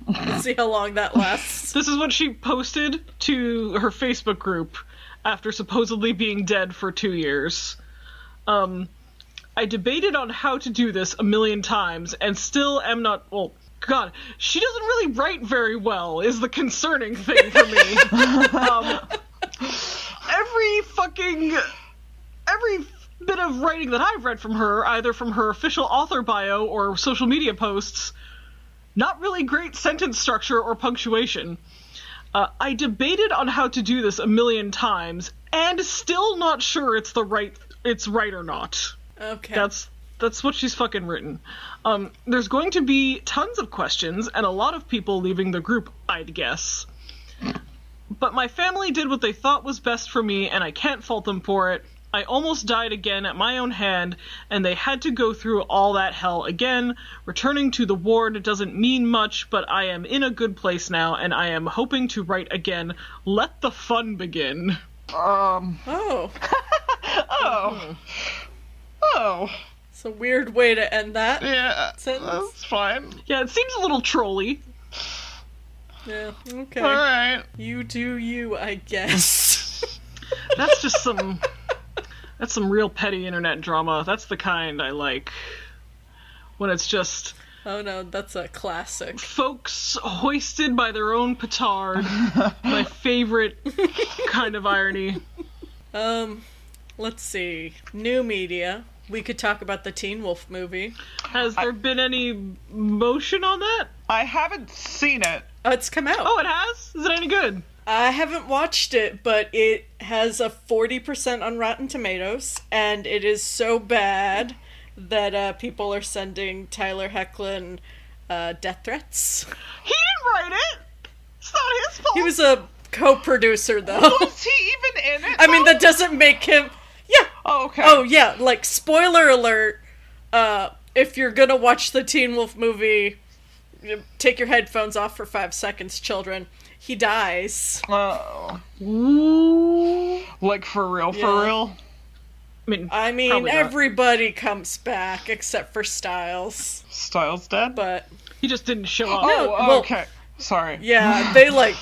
Let's see how long that lasts. This is what she posted to her Facebook group after supposedly being dead for two years. Um, I debated on how to do this a million times and still am not. Well, God, she doesn't really write very well, is the concerning thing for me. um, every fucking. Every bit of writing that I've read from her, either from her official author bio or social media posts, not really great sentence structure or punctuation. Uh, I debated on how to do this a million times, and still not sure it's the right it's right or not. Okay. That's that's what she's fucking written. Um, there's going to be tons of questions and a lot of people leaving the group, I'd guess. But my family did what they thought was best for me, and I can't fault them for it. I almost died again at my own hand, and they had to go through all that hell again. Returning to the ward doesn't mean much, but I am in a good place now, and I am hoping to write again. Let the fun begin. Um. Oh, Oh. Oh. it's a weird way to end that. Yeah. Sentence. That's fine. Yeah, it seems a little trolly. Yeah, okay. All right. You do you, I guess. That's just some. That's some real petty internet drama. That's the kind I like. When it's just oh no, that's a classic. folks hoisted by their own petard. My favorite kind of irony. Um, let's see. New media. We could talk about the Teen Wolf movie. Has there been any motion on that? I haven't seen it. Oh, it's come out. Oh, it has? Is it any good? I haven't watched it, but it has a 40% on Rotten Tomatoes, and it is so bad that uh, people are sending Tyler Hoechlin uh, death threats. He didn't write it. It's not his fault. He was a co producer, though. Was he even in it? I mean, that doesn't make him. Yeah. Oh, okay. Oh, yeah. Like, spoiler alert. Uh, if you're gonna watch the Teen Wolf movie, you- take your headphones off for five seconds, children. He dies. Oh. Ooh. Like for real, for Yeah. real. I mean, I mean, Probably not. everybody comes back except for Stiles. Stiles dead. But he just didn't show up. oh, well- okay. Sorry. yeah, they like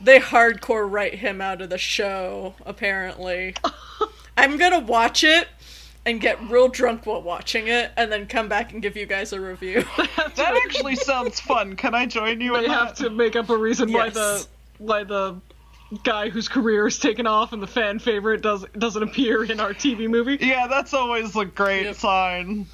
they hardcore write him out of the show. Apparently, I'm gonna watch it and get real drunk while watching it, and then come back and give you guys a review. That actually sounds fun. Can I join you They have that? to make up a reason why the why the guy whose career is taken off and the fan favorite does doesn't appear in our TV movie. Yeah, that's always a great Yep. sign.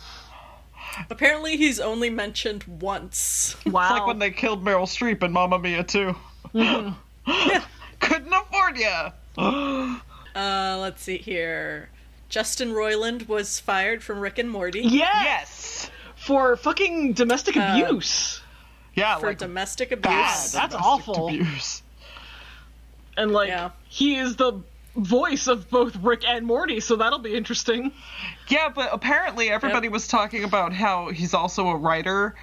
Apparently, he's only mentioned once. Wow. It's like when they killed Meryl Streep in Mamma Mia too. yeah. Mm-hmm. Couldn't afford ya. Uh, let's see here. Justin Roiland was fired from Rick and Morty yes! yes. For fucking domestic Uh, abuse. Yeah, for like domestic abuse. bad That's domestic awful. Abuse. And like Yeah. he is the voice of both Rick and Morty, so that'll be interesting. Yeah, but apparently everybody was talking about how he's also a writer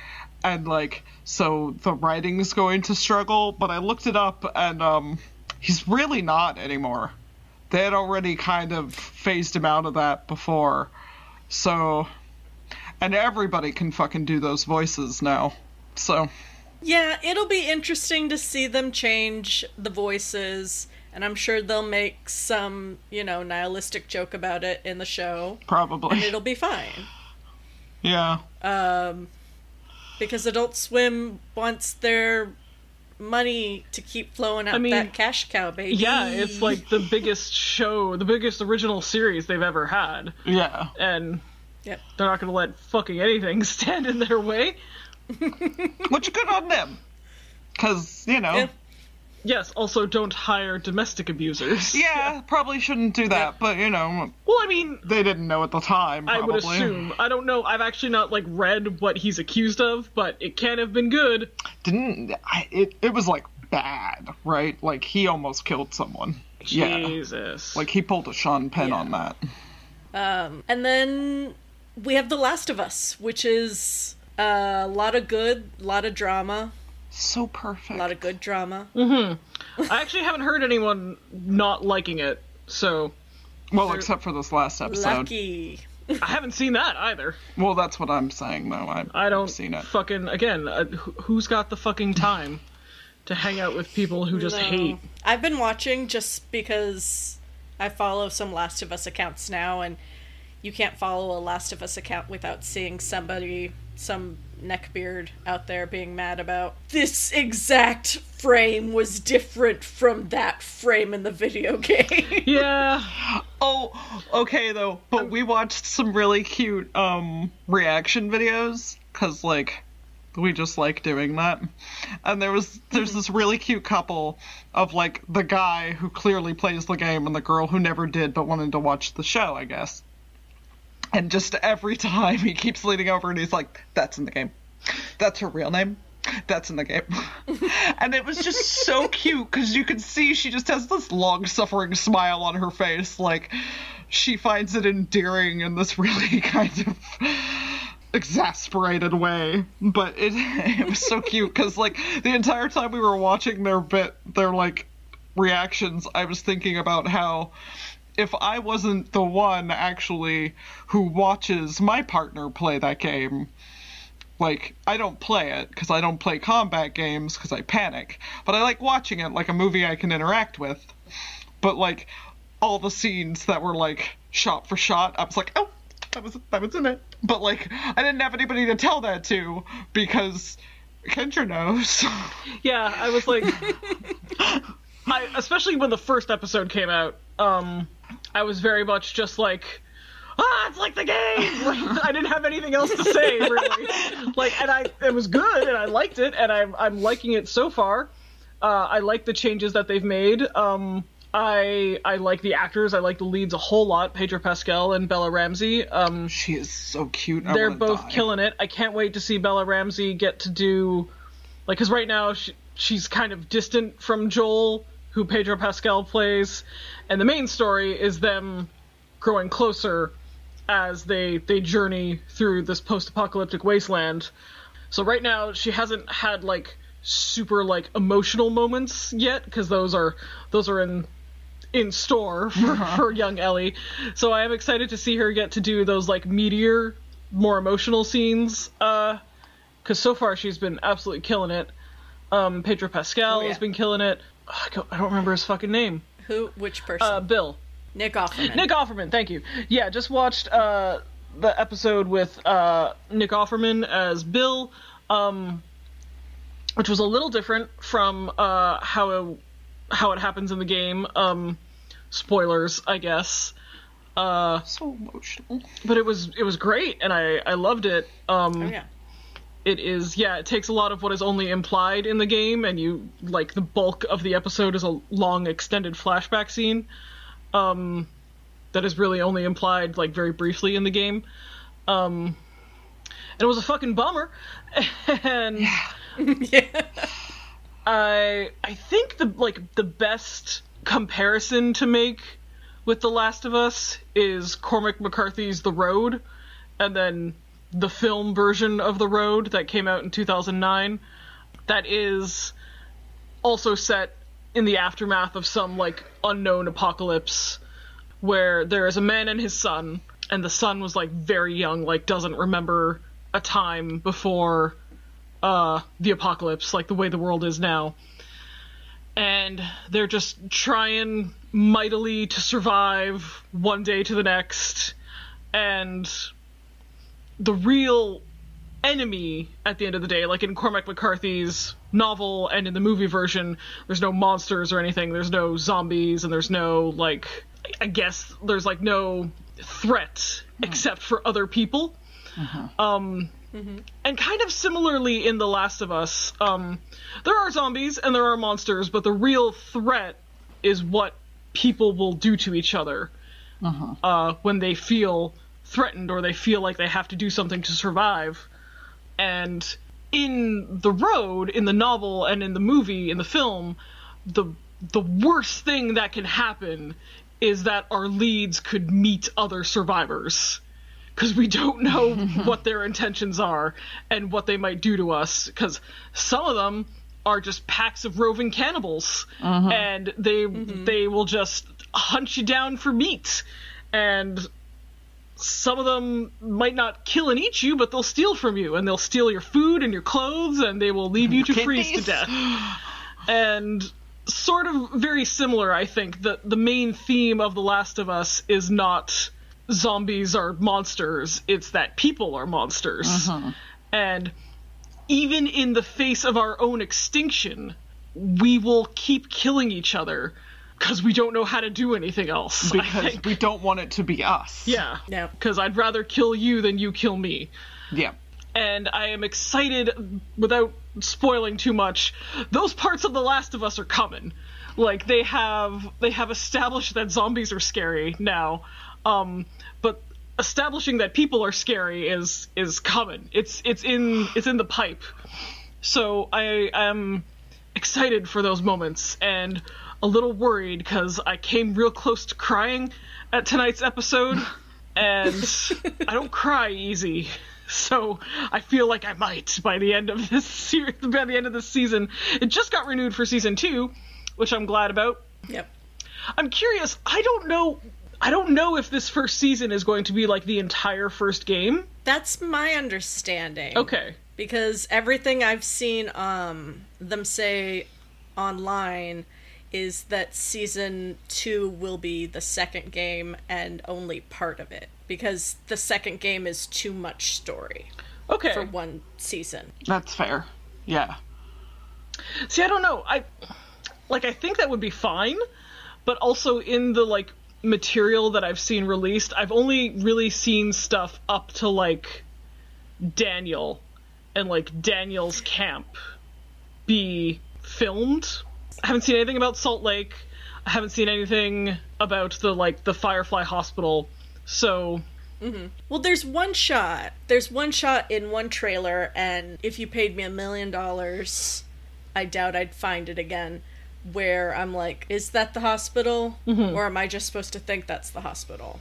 and like so the writing's going to struggle, but I looked it up and um he's really not anymore. They had already kind of phased him out of that before. So and everybody can fucking do those voices now. So Yeah, it'll be interesting to see them change the voices, and I'm sure they'll make some, you know, nihilistic joke about it in the show, and probably. it'll be fine. Yeah. Um, because Adult Swim wants their money to keep flowing out mean, that cash cow, baby. Yeah, it's like the biggest show, the biggest original series they've ever had. Yeah. And Yep. they're not going to let fucking anything stand in their way. Which good on them. Cuz, you know, Yeah. Yes, also don't hire domestic abusers. yeah, probably shouldn't do that, Yep. but you know, Well, I mean, they didn't know at the time. I Probably. would assume. I don't know. I've actually not like read what he's accused of, but it can have been good. didn't I, it it was like bad right like he almost killed someone yeah Jesus. like he pulled a sean penn Yeah. on that Um, and then we have The Last of Us, which is uh, a lot of good, a lot of drama, so perfect a lot of good drama. Mhm. I actually haven't heard anyone not liking it, so well except for this last episode Lucky. I haven't seen that either. well that's what i'm saying though I've I don't seen it fucking again. Uh, who's got the fucking time to hang out with people who just No. hate? I've been watching just because I follow some Last of Us accounts now, and you can't follow a Last of Us account without seeing somebody, some neckbeard out there being mad about. This exact frame was different from that frame in the video game. Yeah, oh okay though. But we watched some really cute um reaction videos because like we just like doing that. And there was there's this really cute couple of like the guy who clearly plays the game and the girl who never did but wanted to watch the show i guess and just every time he keeps leaning over and he's like that's in the game. That's her real name. That's in the game. And it was just so cute because you could see she just has this long suffering smile on her face like she finds it endearing in this really kind of exasperated way. But it it was so cute because like the entire time we were watching their bit, their like reactions, I was thinking about how if I wasn't the one actually who watches my partner play that game, like I don't play it because I don't play combat games because I panic, but I like watching it like a movie I can interact with. But like all the scenes that were like shot for shot, I was like, oh, that was that was in it. But like I didn't have anybody to tell that to because Kendra knows. Yeah, I was like, I especially when the first episode came out, um, I was very much just like, ah, it's like the game. Like, I didn't have anything else to say really. Like, and I it was good and I liked it and I'm I'm liking it so far. Uh, I like the changes that they've made. Um, I I like the actors. I like the leads a whole lot. Pedro Pascal and Bella Ramsey. Um, she is so cute. I they're both die. killing it. I can't wait to see Bella Ramsey get to do like because right now she, she's kind of distant from Joel, who Pedro Pascal plays, and the main story is them growing closer as they they journey through this post-apocalyptic wasteland. So right now she hasn't had like super like emotional moments yet because those are those are in in store for, for young Ellie. So I am excited to see her get to do those like meteor, more emotional scenes. Uh, because so far she's been absolutely killing it. Um, Pedro Pascal Oh, yeah. has been killing it. Ugh, I don't- I don't remember his fucking name. Who? Which person? Uh, Bill. Nick Offerman. Nick Offerman, thank you. Yeah, just watched uh, the episode with uh, Nick Offerman as Bill, um, which was a little different from uh, how it, how it happens in the game. Um, spoilers, I guess. Uh, so emotional. but it was it was great, and I I loved it. Um, Oh yeah. It is yeah it takes a lot of what is only implied in the game and you like the bulk of the episode is a long extended flashback scene um that is really only implied like very briefly in the game. Um and it was a fucking bummer. And yeah. I I think the like the best comparison to make with The Last of Us is Cormac McCarthy's The Road, and then the film version of The Road that came out in 2009. That is also set in the aftermath of some like unknown apocalypse where there is a man and his son, and the son was like very young, like doesn't remember a time before uh, the apocalypse, like the way the world is now. And they're just trying mightily to survive one day to the next. And the real enemy at the end of the day, like in Cormac McCarthy's novel and in the movie version, there's no monsters or anything. There's no zombies and there's no, like, I guess there's like no threat except for other people. Um, and kind of similarly in The Last of Us, um, there are zombies and there are monsters, but the real threat is what people will do to each other uh, when they feel threatened or they feel like they have to do something to survive. And in the road, in the novel, and in the movie, in the film, the the worst thing that can happen is that our leads could meet other survivors. Because we don't know what their intentions are and what they might do to us. Because some of them are just packs of roving cannibals. Uh-huh. And they mm-hmm. they will just hunt you down for meat. And some of them might not kill and eat you but they'll steal from you and they'll steal your food and your clothes and they will leave you to freeze to death. And sort of very similar i think the the main theme of the last of us is not zombies are monsters it's that people are monsters. Uh-huh. And even in the face of our own extinction we will keep killing each other because we don't know how to do anything else because we don't want it to be us. yeah No. because i'd rather kill you than you kill me Yeah. and I am excited without spoiling too much. Those parts of The Last of Us are coming. Like they have they have established that zombies are scary now. Um but establishing that people are scary is is coming. It's it's in it's in the pipe. So I am excited for those moments and a little worried because I came real close to crying at tonight's episode, and I don't cry easy. So I feel like I might by the end of this series, by the end of this season. It just got renewed for season two, which I'm glad about. Yep. I'm curious. I don't know. I don't know if this first season is going to be like the entire first game. That's my understanding. Okay. Because everything I've seen um them say online is that season 2 will be the second game and only part of it because the second game is too much story Okay. for one season. That's fair. Yeah. See, I don't know. I like I think that would be fine, but also in the like material that I've seen released, I've only really seen stuff up to like Daniel and like Daniel's camp be filmed. I haven't seen anything about Salt Lake. I haven't seen anything about the like the Firefly Hospital. So mm-hmm. Well, there's one shot. There's one shot in one trailer, and if you paid me a million dollars, I doubt I'd find it again. Where I'm like, is that the hospital? Mm-hmm. Or am I just supposed to think that's the hospital?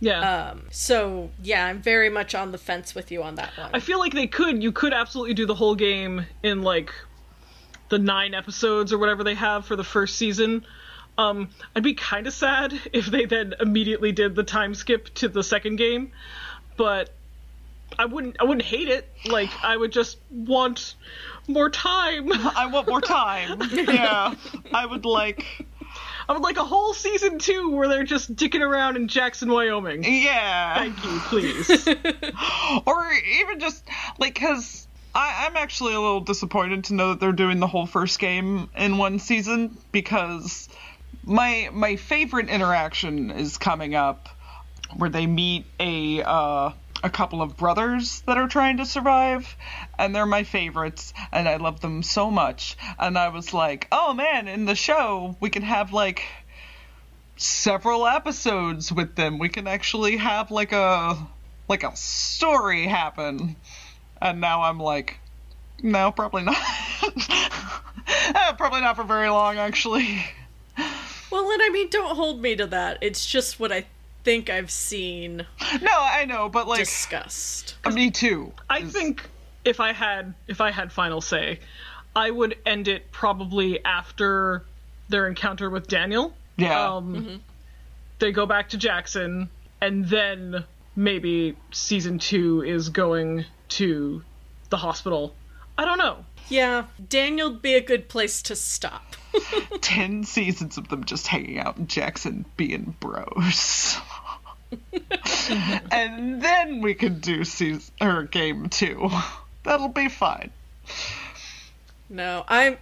Yeah. Um, so, yeah, I'm very much on the fence with you on that one. I feel like they could. You could absolutely do the whole game in like the nine episodes or whatever they have for the first season. Um, I'd be kind of sad if they then immediately did the time skip to the second game, but I wouldn't. I wouldn't hate it. Like I would just want more time. I want more time. yeah. I would like. I would like a whole season two where they're just dicking around in Jackson, Wyoming. Yeah. Thank you, please. or even just like because I'm actually a little disappointed to know that they're doing the whole first game in one season because my my favorite interaction is coming up where they meet a uh, a couple of brothers that are trying to survive and they're my favorites and I love them so much and I was like oh man in the show we can have like several episodes with them we can actually have like a like a story happen. And now I'm like, no, probably not. Eh, probably not for very long, actually. well, and I mean, don't hold me to that. It's just what I think I've seen No, I know, but like, disgust. me too. I think if I had if I had final say, I would end it probably after their encounter with Daniel. Yeah. Um, They go back to Jackson, and then maybe season two is going to the hospital. I don't know. Yeah, Daniel'd be a good place to stop. Ten seasons of them just hanging out in Jackson being bros. and then we could do season or game two. That'll be fine. No, I'm.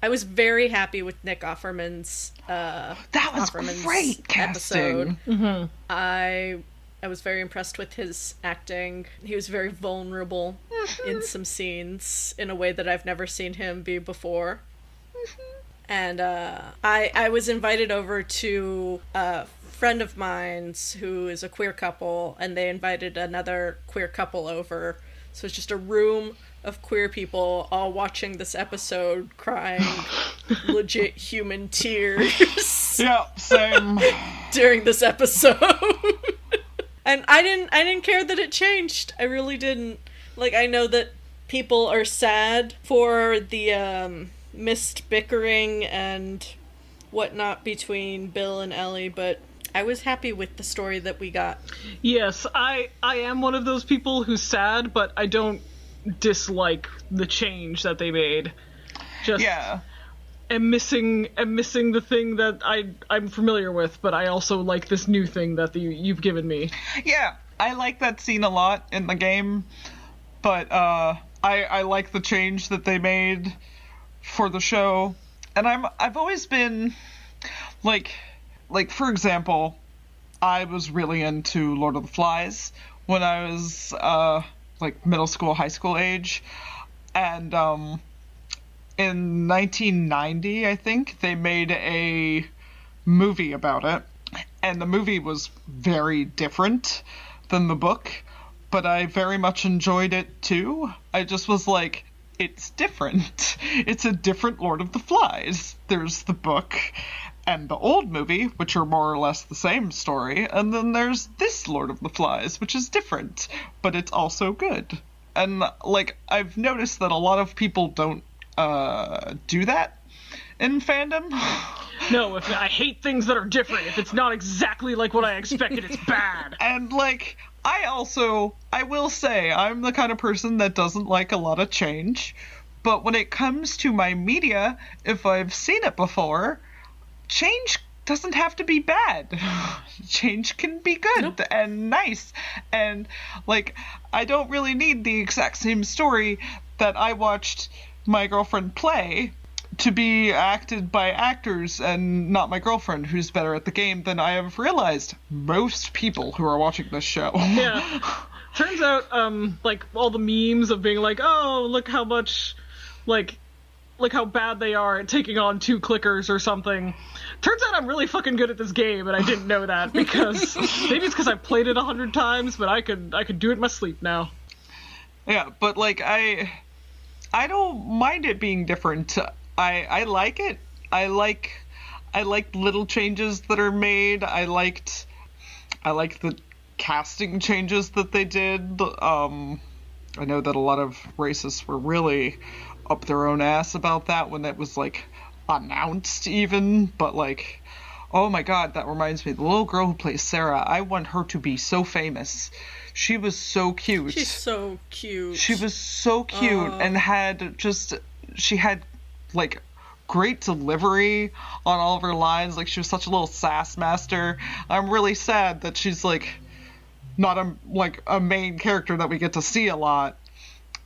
I was very happy with Nick Offerman's uh, That was Offerman's great casting. episode. I I was very impressed with his acting. He was very vulnerable in mm-hmm. some scenes in a way that I've never seen him be before. Mm-hmm. And uh, I I was invited over to a friend of mine's who is a queer couple, and they invited another queer couple over. So it's just a room of queer people all watching this episode, crying legit human tears Yeah, same. during this episode. and I didn't I didn't care that it changed. I really didn't. Like I know that people are sad for the um missed bickering and whatnot between Bill and Ellie, but I was happy with the story that we got. Yes, I I am one of those people who's sad, but I don't dislike the change that they made. Just yeah. am missing am missing the thing that I I'm familiar with, but I also like this new thing that the, you've given me. Yeah, I like that scene a lot in the game, but uh, I I like the change that they made for the show, and I'm I've always been like like for example, I was really into Lord of the Flies when I was uh like middle school, high school age, and um in 1990, I think they made a movie about it, and the movie was very different than the book, but I very much enjoyed it too. I just was like, it's different. It's a different Lord of the Flies. There's the book and the old movie, which are more or less the same story, and then there's this Lord of the Flies, which is different, but it's also good. And like I've noticed that a lot of people don't uh, do that in fandom. No, if I hate things that are different. If it's not exactly like what I expected, it's bad. And like I also I will say I'm the kind of person that doesn't like a lot of change, but when it comes to my media, if I've seen it before, change doesn't have to be bad. change can be good Nope. and nice. And like I don't really need the exact same story that I watched my girlfriend play to be acted by actors and not my girlfriend who's better at the game than I have realized most people who are watching this show. Yeah. Turns out, um, like all the memes of being like, "Oh, look how much, like, look how bad they are at taking on two clickers or something." Turns out I'm really fucking good at this game, and I didn't know that because maybe it's because I've played it a hundred times, but I could I could do it in my sleep now. Yeah, but like I I don't mind it being different. I I like it. I like I like little changes that are made. I liked I liked the casting changes that they did. Um I know that a lot of racists were really up their own ass about that when it was like announced even, but like oh my god, that reminds me. The little girl who plays Sarah, I want her to be so famous. She was so cute. She's so cute. She was so cute Aw. and had just she had like great delivery on all of her lines. Like she was such a little sass master. I'm really sad that she's like not a like a main character that we get to see a lot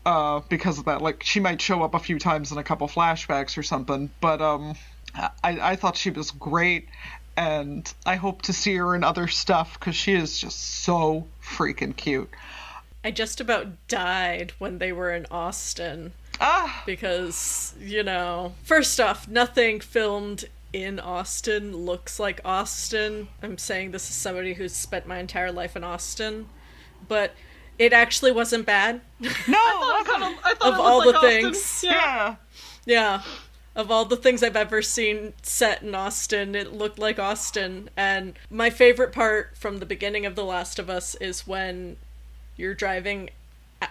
uh because of that. Like she might show up a few times in a couple flashbacks or something, but um I I thought she was great and I hope to see her in other stuff cuz she is just so freaking cute. I just about died when they were in Austin Ah, because, you know, first off, nothing filmed in Austin looks like Austin. I'm saying this as somebody who's spent my entire life in Austin, but it actually wasn't bad. no, I thought, I thought Of all looked the Austin. things. Yeah. Yeah. Of all the things I've ever seen set in Austin, it looked like Austin. And my favorite part from the beginning of The Last of Us is when you're driving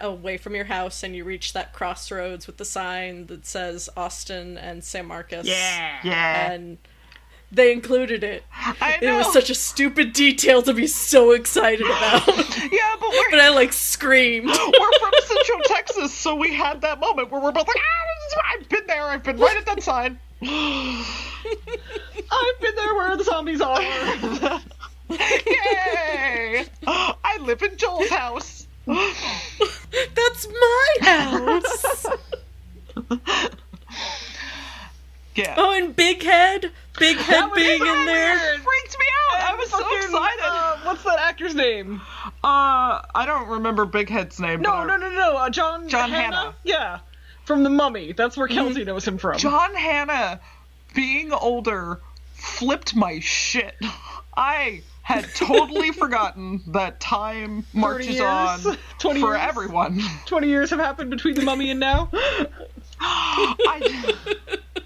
away from your house and you reach that crossroads with the sign that says Austin and San Marcos. Yeah. Yeah. And they included it. I know. It was such a stupid detail to be so excited about. yeah, but we're but I like screamed. we're from Central Texas, so we had that moment where we're both like, ah, I've been there. I've been right at that sign. I've been there where the zombies are. Yay! I live in Joel's house. That's my house. Yeah. Oh, and Big Head, Big Head was being so in there. weird. freaked me out. I was so excited. Uh, what's that actor's name? Uh, I don't remember Big Head's name. No, but no, no, no. Uh, John. John Hannah? Hannah. Yeah, from The Mummy. That's where Kelsey knows him from. John Hannah, being older, flipped my shit. I had totally forgotten that time marches years? on 20 for years? everyone. Twenty years have happened between The Mummy and now. I,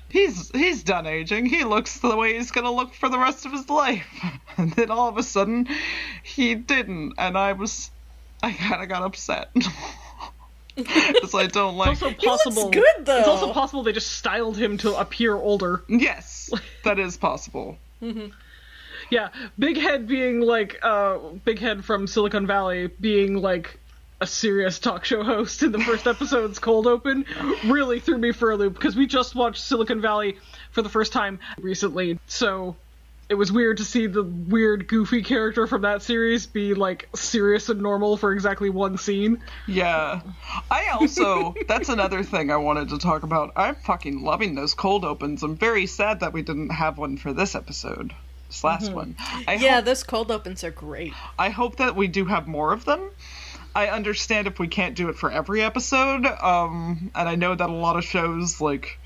he's he's done aging. He looks the way he's gonna look for the rest of his life. And then all of a sudden, he didn't, and I was, I kind of got upset. Because I don't like. It's also possible. good, though. It's also possible they just styled him to appear older. Yes, that is possible. Mm-hmm. Yeah, Big Head being like uh Big Head from Silicon Valley being like a serious talk show host in the first episode's cold open really threw me for a loop because we just watched Silicon Valley for the first time recently. So it was weird to see the weird goofy character from that series be like serious and normal for exactly one scene. Yeah. I also, that's another thing I wanted to talk about. I'm fucking loving those cold opens. I'm very sad that we didn't have one for this episode. This last one. I Yeah, hope, those cold opens are great. I hope that we do have more of them. I understand if we can't do it for every episode, um, and I know that a lot of shows like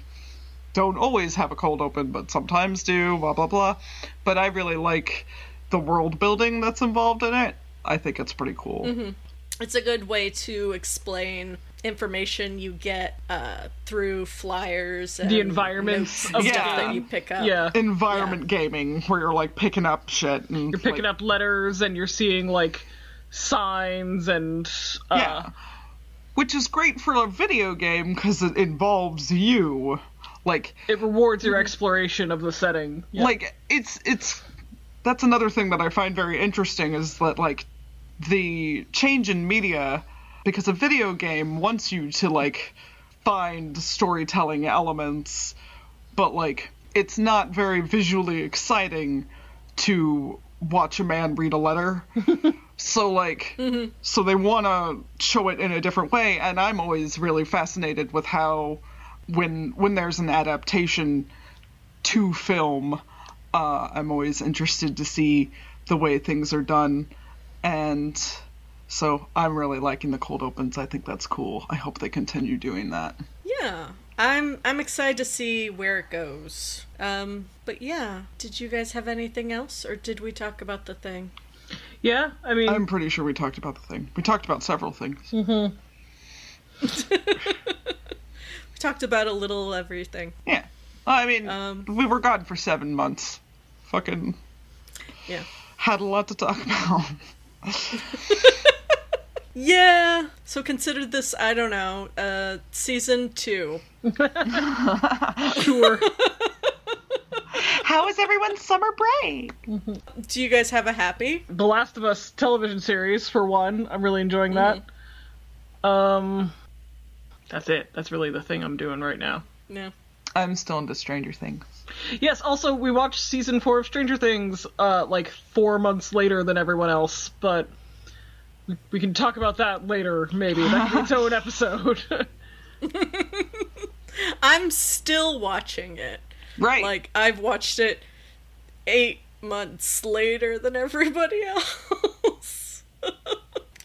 don't always have a cold open, but sometimes do. Blah blah blah. But I really like the world building that's involved in it. I think it's pretty cool. It's a good way to explain information you get uh, through flyers and The environments of and stuff Yeah. that you pick up. Yeah. Environment gaming, where you're like picking up shit and You're picking like, up letters and you're seeing like signs and uh, Yeah. Which is great for a video game because it involves you. Like, it rewards your exploration of the setting. Yeah. like it's it's that's another thing that I find very interesting is that like the change in media because a video game wants you to like find storytelling elements but like it's not very visually exciting to watch a man read a letter. So like so they want to show it in a different way and i'm always really fascinated with how when when there's an adaptation to film uh, i'm always interested to see the way things are done and so i'm really liking the cold opens i think that's cool i hope they continue doing that Yeah. I'm I'm excited to see where it goes. Um but yeah, did you guys have anything else or did we talk about the thing? yeah, I mean, i'm pretty sure we talked about the thing we talked about several things We talked about a little everything. yeah i mean Um, we were gone for seven months fucking Yeah. had a lot to talk about Yeah. So consider this, I don't know, uh season 2. sure. how was everyone's summer break Do you guys have a happy? the Last of Us television series, for one, I'm really enjoying that. Um, that's it. That's really the thing I'm doing right now. No. i'm still into stranger things Yes. Also, we watched season four of Stranger Things, uh, like four months later than everyone else, but we- we can talk about that later. Maybe that could its own episode. I'm still watching it. right Like I've watched it 8 months later than everybody else.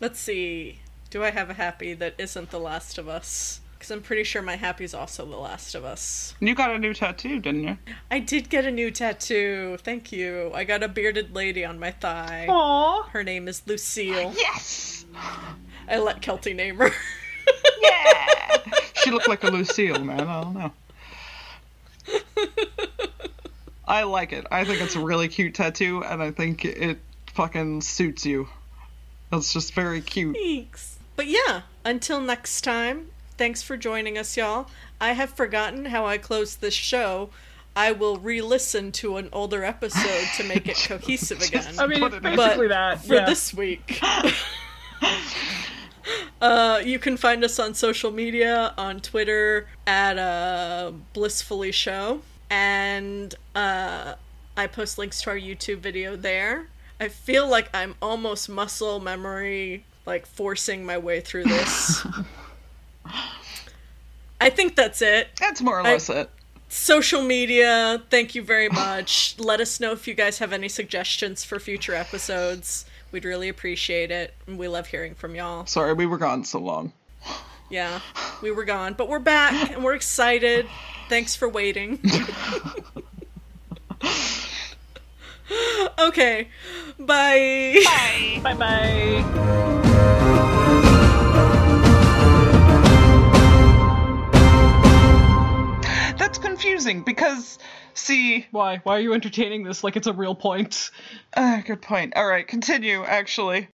Let's see. Do I have a happy that isn't The Last of Us? Because I'm pretty sure my happy is also The Last of Us. you got a new tattoo didn't you I did get a new tattoo. Thank you. I got a bearded lady on my thigh. Aww. Her name is Lucille. yes I let Kelty name her. Yeah. she looked like a Lucille, man. I don't know. I like it. I think it's a really cute tattoo, and I think it fucking suits you. It's just very cute. Thanks. But yeah, until next time, thanks for joining us, y'all. I have forgotten how I closed this show. I will re listen to an older episode to make it cohesive again. I mean, it's basically But that. for yeah. this week. uh, you can find us on social media on Twitter at uh, Blissfully Show, and uh, I post links to our YouTube video there. I feel like I'm almost muscle memory, like forcing my way through this. I think that's it. That's more or less it. social media thank you very much. Let us know if you guys have any suggestions for future episodes. We'd really appreciate it. We love hearing from y'all. Sorry, we were gone so long. yeah we were gone but we're back and we're excited. Thanks for waiting. Okay bye. Bye. Bye. That's confusing because, see, Why? Why are you entertaining this like it's a real point? uh, good point. All right, continue. Actually,